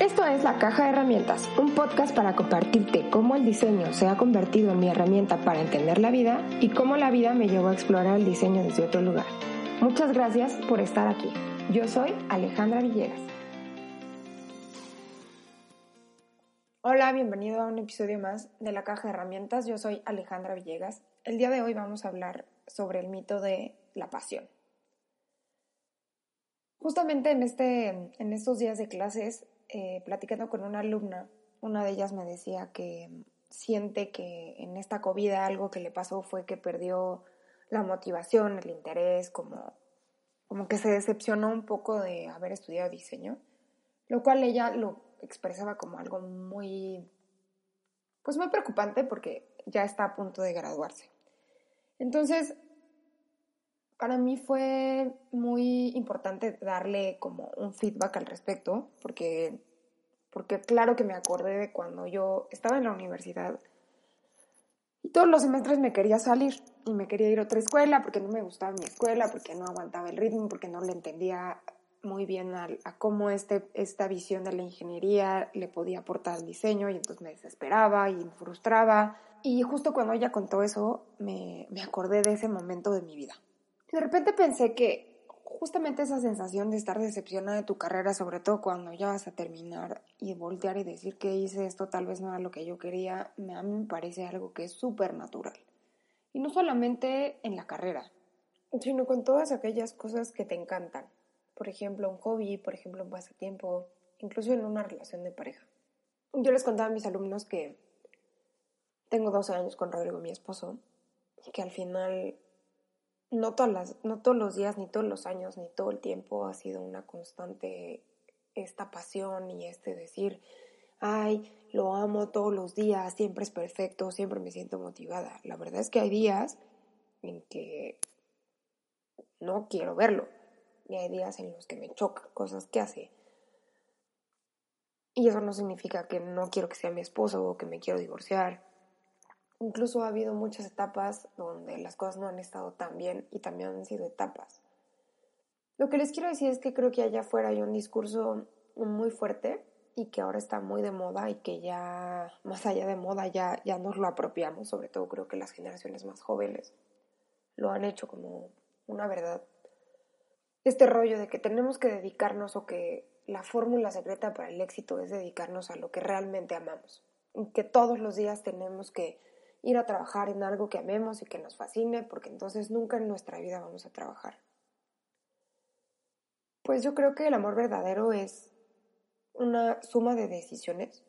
Esto es La Caja de Herramientas, un podcast para compartirte cómo el diseño se ha convertido en mi herramienta para entender la vida y cómo la vida me llevó a explorar el diseño desde otro lugar. Muchas gracias por estar aquí. Yo soy Alejandra Villegas. Hola, bienvenido a un episodio más de La Caja de Herramientas. Yo soy Alejandra Villegas. El día de hoy vamos a hablar sobre el mito de la pasión. Justamente en, este, en estos días de clases eh, platicando con una alumna, una de ellas me decía que siente que en esta COVID algo que le pasó fue que perdió la motivación, el interés, como, como que se decepcionó un poco de haber estudiado diseño, lo cual ella lo expresaba como algo muy, pues muy preocupante porque ya está a punto de graduarse. Entonces, para mí fue muy importante darle como un feedback al respecto, porque, porque claro que me acordé de cuando yo estaba en la universidad y todos los semestres me quería salir y me quería ir a otra escuela porque no me gustaba mi escuela, porque no aguantaba el ritmo, porque no le entendía muy bien a, cómo este, esta visión de la ingeniería le podía aportar al diseño y entonces me desesperaba y me frustraba. Y justo cuando ella contó eso, me, me acordé de ese momento de mi vida de repente pensé que justamente esa sensación de estar decepcionada de tu carrera, sobre todo cuando ya vas a terminar y voltear y decir que hice esto tal vez no era lo que yo quería, a mí me parece algo que es súper natural. Y no solamente en la carrera, sino con todas aquellas cosas que te encantan. Por ejemplo, un hobby, por ejemplo, un pasatiempo, incluso en una relación de pareja. Yo les contaba a mis alumnos que tengo 12 años con Rodrigo, mi esposo, que al final no, todas las, no todos los días, ni todos los años, ni todo el tiempo ha sido una constante esta pasión y este decir, ay, lo amo todos los días, siempre es perfecto, siempre me siento motivada. La verdad es que hay días en que no quiero verlo y hay días en los que me chocan cosas que hace. Y eso no significa que no quiero que sea mi esposo o que me quiero divorciar Incluso ha habido muchas etapas donde las cosas no han estado tan bien y también han sido etapas. Lo que les quiero decir es que creo que allá afuera hay un discurso muy fuerte y que ahora está muy de moda y que ya, más allá de moda, ya, ya nos lo apropiamos, sobre todo creo que las generaciones más jóvenes lo han hecho como una verdad. Este rollo de que tenemos que dedicarnos o que la fórmula secreta para el éxito es dedicarnos a lo que realmente amamos. Y que todos los días tenemos que ir a trabajar en algo que amemos y que nos fascine, porque entonces nunca en nuestra vida vamos a trabajar. Pues yo creo que el amor verdadero es una suma de decisiones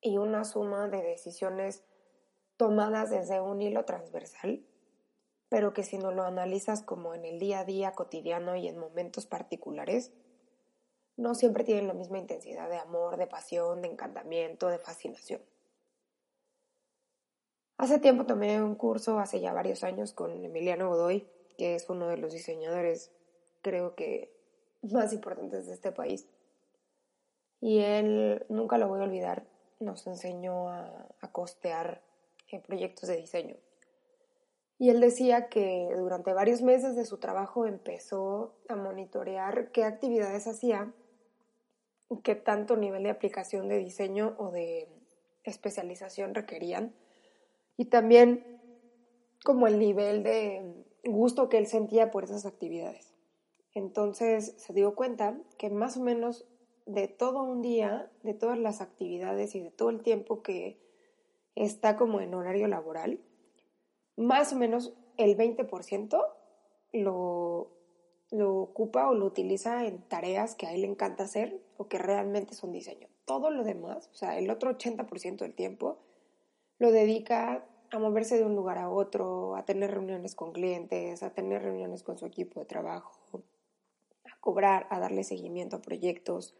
y una suma de decisiones tomadas desde un hilo transversal, pero que si no lo analizas como en el día a día cotidiano y en momentos particulares, no siempre tienen la misma intensidad de amor, de pasión, de encantamiento, de fascinación. Hace tiempo tomé un curso, hace ya varios años, con Emiliano Godoy, que es uno de los diseñadores, creo que, más importantes de este país. Y él, nunca lo voy a olvidar, nos enseñó a, costear eh, proyectos de diseño. Y él decía que durante varios meses de su trabajo empezó a monitorear qué actividades hacía, qué tanto nivel de aplicación de diseño o de especialización requerían y también como el nivel de gusto que él sentía por esas actividades. Entonces se dio cuenta que más o menos de todo un día, de todas las actividades y de todo el tiempo que está como en horario laboral, más o menos el 20% lo, lo ocupa o lo utiliza en tareas que a él le encanta hacer o que realmente son diseño. Todo lo demás, o sea, el otro 80% del tiempo, lo dedica a moverse de un lugar a otro, a tener reuniones con clientes, a tener reuniones con su equipo de trabajo, a cobrar, a darle seguimiento a proyectos,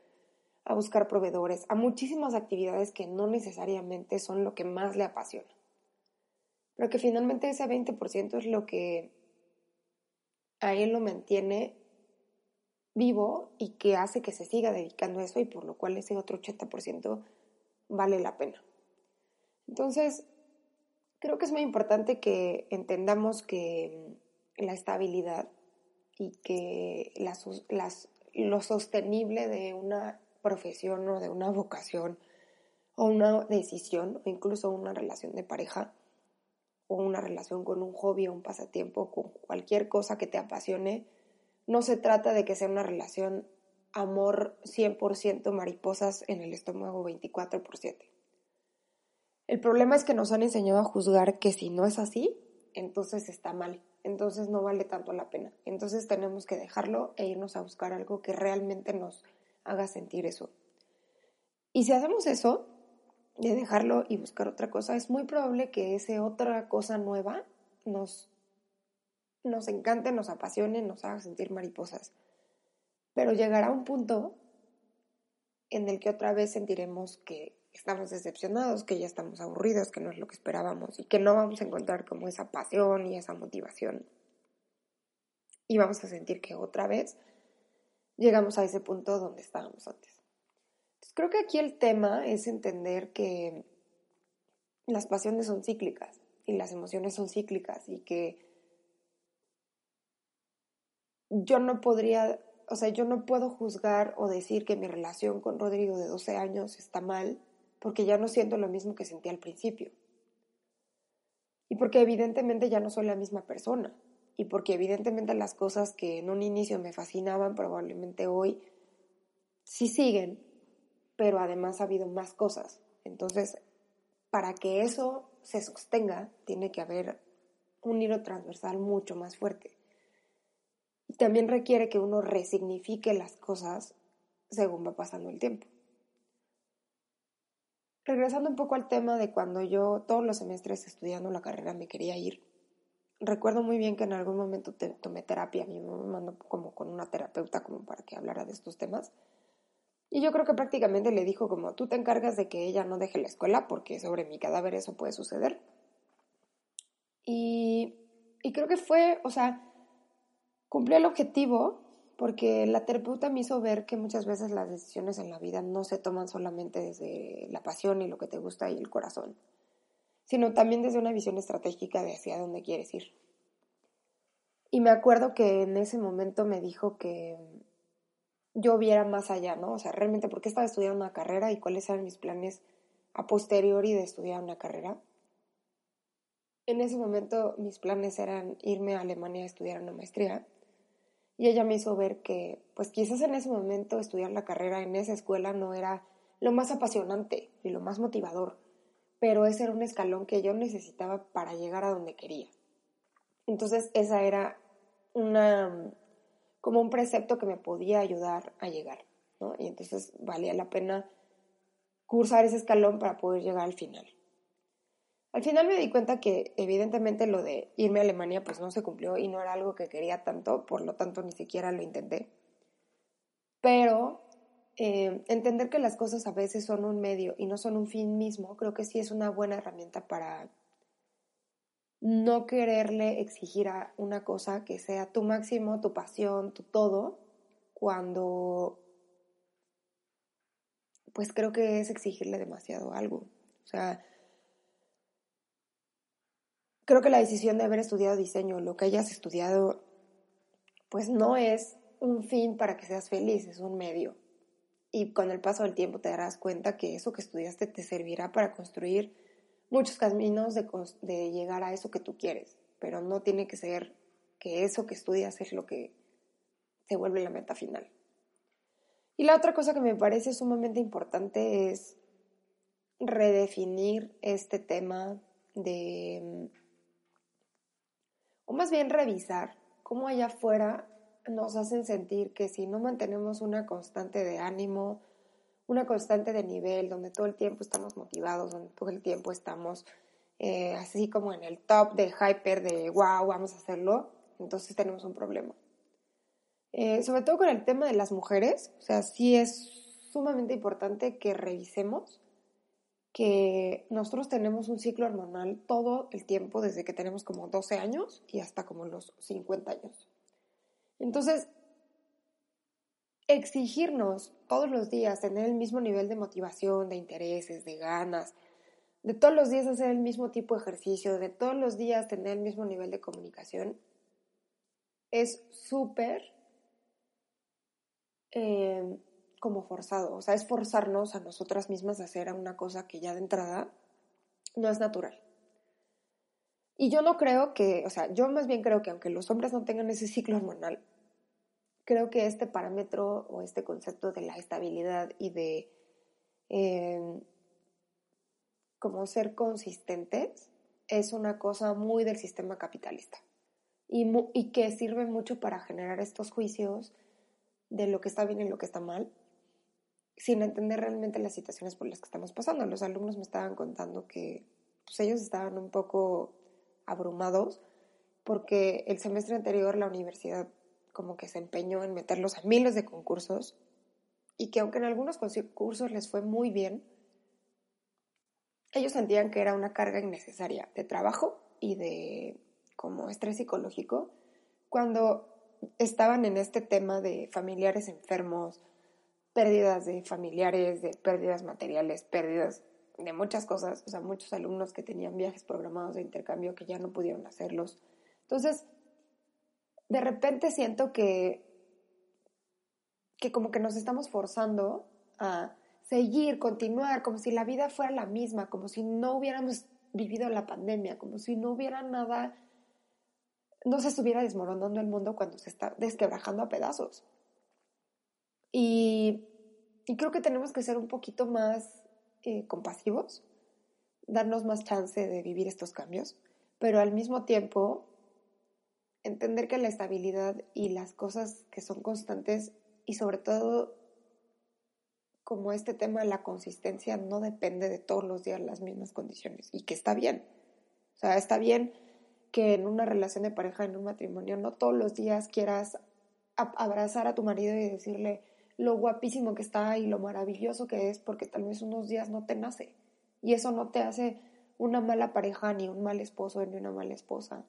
a buscar proveedores, a muchísimas actividades que no necesariamente son lo que más le apasiona. Pero que finalmente ese 20% es lo que a él lo mantiene vivo y que hace que se siga dedicando a eso y por lo cual ese otro 80% vale la pena. Entonces, creo que es muy importante que entendamos que la estabilidad y que lo sostenible de una profesión o de una vocación o una decisión o incluso una relación de pareja o una relación con un hobby o un pasatiempo, con cualquier cosa que te apasione, no se trata de que sea una relación amor 100% mariposas en el estómago 24 por 7. El problema es que nos han enseñado a juzgar que si no es así, entonces está mal, entonces no vale tanto la pena. Entonces tenemos que dejarlo e irnos a buscar algo que realmente nos haga sentir eso. Y si hacemos eso, de dejarlo y buscar otra cosa, es muy probable que esa otra cosa nueva nos, nos encante, nos apasione, nos haga sentir mariposas. Pero llegará un punto en el que otra vez sentiremos que estamos decepcionados, que ya estamos aburridos, que no es lo que esperábamos y que no vamos a encontrar como esa pasión y esa motivación. Y vamos a sentir que otra vez llegamos a ese punto donde estábamos antes. Entonces, creo que aquí el tema es entender que las pasiones son cíclicas y las emociones son cíclicas y que yo no podría, o sea, yo no puedo juzgar o decir que mi relación con Rodrigo de 12 años está mal porque ya no siento lo mismo que sentí al principio. Y porque evidentemente ya no soy la misma persona. Y porque evidentemente las cosas que en un inicio me fascinaban probablemente hoy sí siguen, pero además ha habido más cosas. Entonces, para que eso se sostenga, tiene que haber un hilo transversal mucho más fuerte. Y también requiere que uno resignifique las cosas según va pasando el tiempo regresando un poco al tema de cuando yo todos los semestres estudiando la carrera me quería ir, recuerdo muy bien que en algún momento tomé terapia, mi mamá me mandó como con una terapeuta como para que hablara de estos temas. Y yo creo que prácticamente le dijo como tú te encargas de que ella no deje la escuela porque sobre mi cadáver eso puede suceder. Y, y creo que fue, o sea, cumplió el objetivo porque la terapeuta me hizo ver que muchas veces las decisiones en la vida no se toman solamente desde la pasión y lo que te gusta y el corazón, sino también desde una visión estratégica de hacia dónde quieres ir. Y me acuerdo que en ese momento me dijo que yo viera más allá, ¿no? O sea, realmente por qué estaba estudiando una carrera y cuáles eran mis planes a posteriori de estudiar una carrera. En ese momento mis planes eran irme a Alemania a estudiar una maestría y ella me hizo ver que, pues quizás en ese momento estudiar la carrera en esa escuela no era lo más apasionante y lo más motivador, pero ese era un escalón que yo necesitaba para llegar a donde quería. Entonces esa era una, como un precepto que me podía ayudar a llegar, ¿no? Y entonces valía la pena cursar ese escalón para poder llegar al final. Al final me di cuenta que evidentemente lo de irme a Alemania pues no se cumplió y no era algo que quería tanto, por lo tanto ni siquiera lo intenté. Pero eh, entender que las cosas a veces son un medio y no son un fin mismo, creo que sí es una buena herramienta para no quererle exigir a una cosa que sea tu máximo, tu pasión, tu todo, cuando pues creo que es exigirle demasiado algo. O sea, creo que la decisión de haber estudiado diseño, lo que hayas estudiado, pues no es un fin para que seas feliz, es un medio. Y con el paso del tiempo te darás cuenta que eso que estudiaste te servirá para construir muchos caminos de, de llegar a eso que tú quieres, pero no tiene que ser que eso que estudias es lo que se vuelve la meta final. Y la otra cosa que me parece sumamente importante es redefinir este tema de o más bien revisar cómo allá afuera nos hacen sentir que si no mantenemos una constante de ánimo, una constante de nivel, donde todo el tiempo estamos motivados, donde todo el tiempo estamos eh, así como en el top de hyper de wow, vamos a hacerlo, entonces tenemos un problema. Eh, sobre todo con el tema de las mujeres, o sea, sí es sumamente importante que revisemos que nosotros tenemos un ciclo hormonal todo el tiempo, desde que tenemos como 12 años y hasta como los 50 años. Entonces, exigirnos todos los días tener el mismo nivel de motivación, de intereses, de ganas, de todos los días hacer el mismo tipo de ejercicio, de todos los días tener el mismo nivel de comunicación, es súper eh, como forzado, o sea, es forzarnos a nosotras mismas a hacer una cosa que ya de entrada no es natural. Y yo no creo que, o sea, yo más bien creo que aunque los hombres no tengan ese ciclo hormonal, creo que este parámetro o este concepto de la estabilidad y de eh, como ser consistentes es una cosa muy del sistema capitalista y, y que sirve mucho para generar estos juicios de lo que está bien y lo que está mal sin entender realmente las situaciones por las que estamos pasando. Los alumnos me estaban contando que pues, ellos estaban un poco abrumados porque el semestre anterior la universidad como que se empeñó en meterlos a miles de concursos y que aunque en algunos concursos les fue muy bien, ellos sentían que era una carga innecesaria de trabajo y de como estrés psicológico cuando estaban en este tema de familiares enfermos, pérdidas de familiares, de pérdidas materiales, pérdidas de muchas cosas, o sea, muchos alumnos que tenían viajes programados de intercambio que ya no pudieron hacerlos. Entonces, de repente siento que, que como que nos estamos forzando a seguir, continuar, como si la vida fuera la misma, como si no hubiéramos vivido la pandemia, como si no hubiera nada, no se estuviera desmoronando el mundo cuando se está desquebrajando a pedazos. Y, creo que tenemos que ser un poquito más eh, compasivos, darnos más chance de vivir estos cambios, pero al mismo tiempo entender que la estabilidad y las cosas que son constantes y sobre todo como este tema de la consistencia no depende de todos los días las mismas condiciones y que está bien. O sea, está bien que en una relación de pareja, en un matrimonio, no todos los días quieras abrazar a tu marido y decirle, lo guapísimo que está y lo maravilloso que es, porque tal vez unos días no te nace. Y eso no te hace una mala pareja, ni un mal esposo, ni una mala esposa.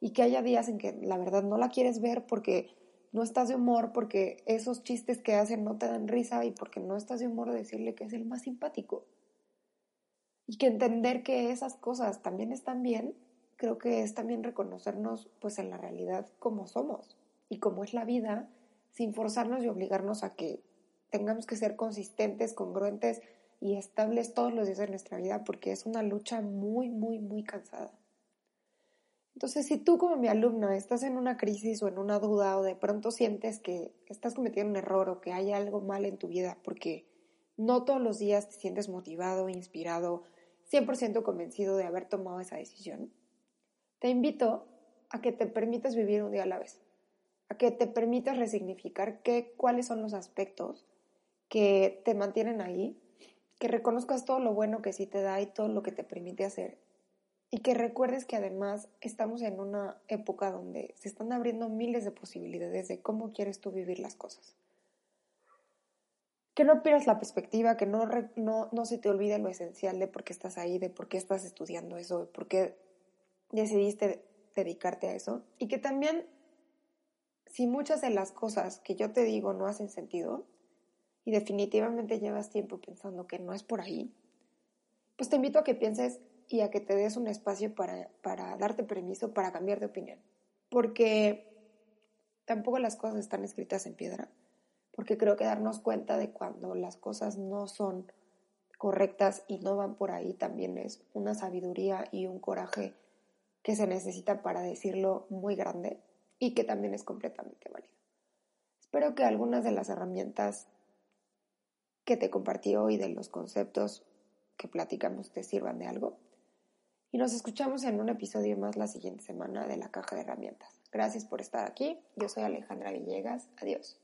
Y que haya días en que la verdad no la quieres ver porque no estás de humor, porque esos chistes que hacen no te dan risa y porque no estás de humor de decirle que es el más simpático. Y que entender que esas cosas también están bien, creo que es también reconocernos pues en la realidad como somos y como es la vida sin forzarnos y obligarnos a que tengamos que ser consistentes, congruentes y estables todos los días de nuestra vida, porque es una lucha muy, muy, muy cansada. Entonces, si tú como mi alumna estás en una crisis o en una duda o de pronto sientes que estás cometiendo un error o que hay algo mal en tu vida, porque no todos los días te sientes motivado, inspirado, 100% convencido de haber tomado esa decisión, te invito a que te permitas vivir un día a la vez a que te permitas resignificar qué, cuáles son los aspectos que te mantienen ahí, que reconozcas todo lo bueno que sí te da y todo lo que te permite hacer y que recuerdes que además estamos en una época donde se están abriendo miles de posibilidades de cómo quieres tú vivir las cosas. Que no pierdas la perspectiva, que no, no, no se te olvide lo esencial de por qué estás ahí, de por qué estás estudiando eso, de por qué decidiste dedicarte a eso y que también si muchas de las cosas que yo te digo no hacen sentido y definitivamente llevas tiempo pensando que no es por ahí, pues te invito a que pienses y a que te des un espacio para, para darte permiso para cambiar de opinión. Porque tampoco las cosas están escritas en piedra. Porque creo que darnos cuenta de cuando las cosas no son correctas y no van por ahí también es una sabiduría y un coraje que se necesita para decirlo muy grande y que también es completamente válido. Espero que algunas de las herramientas que te compartí hoy de los conceptos que platicamos te sirvan de algo. Y nos escuchamos en un episodio más la siguiente semana de la caja de herramientas. Gracias por estar aquí. Yo soy Alejandra Villegas. Adiós.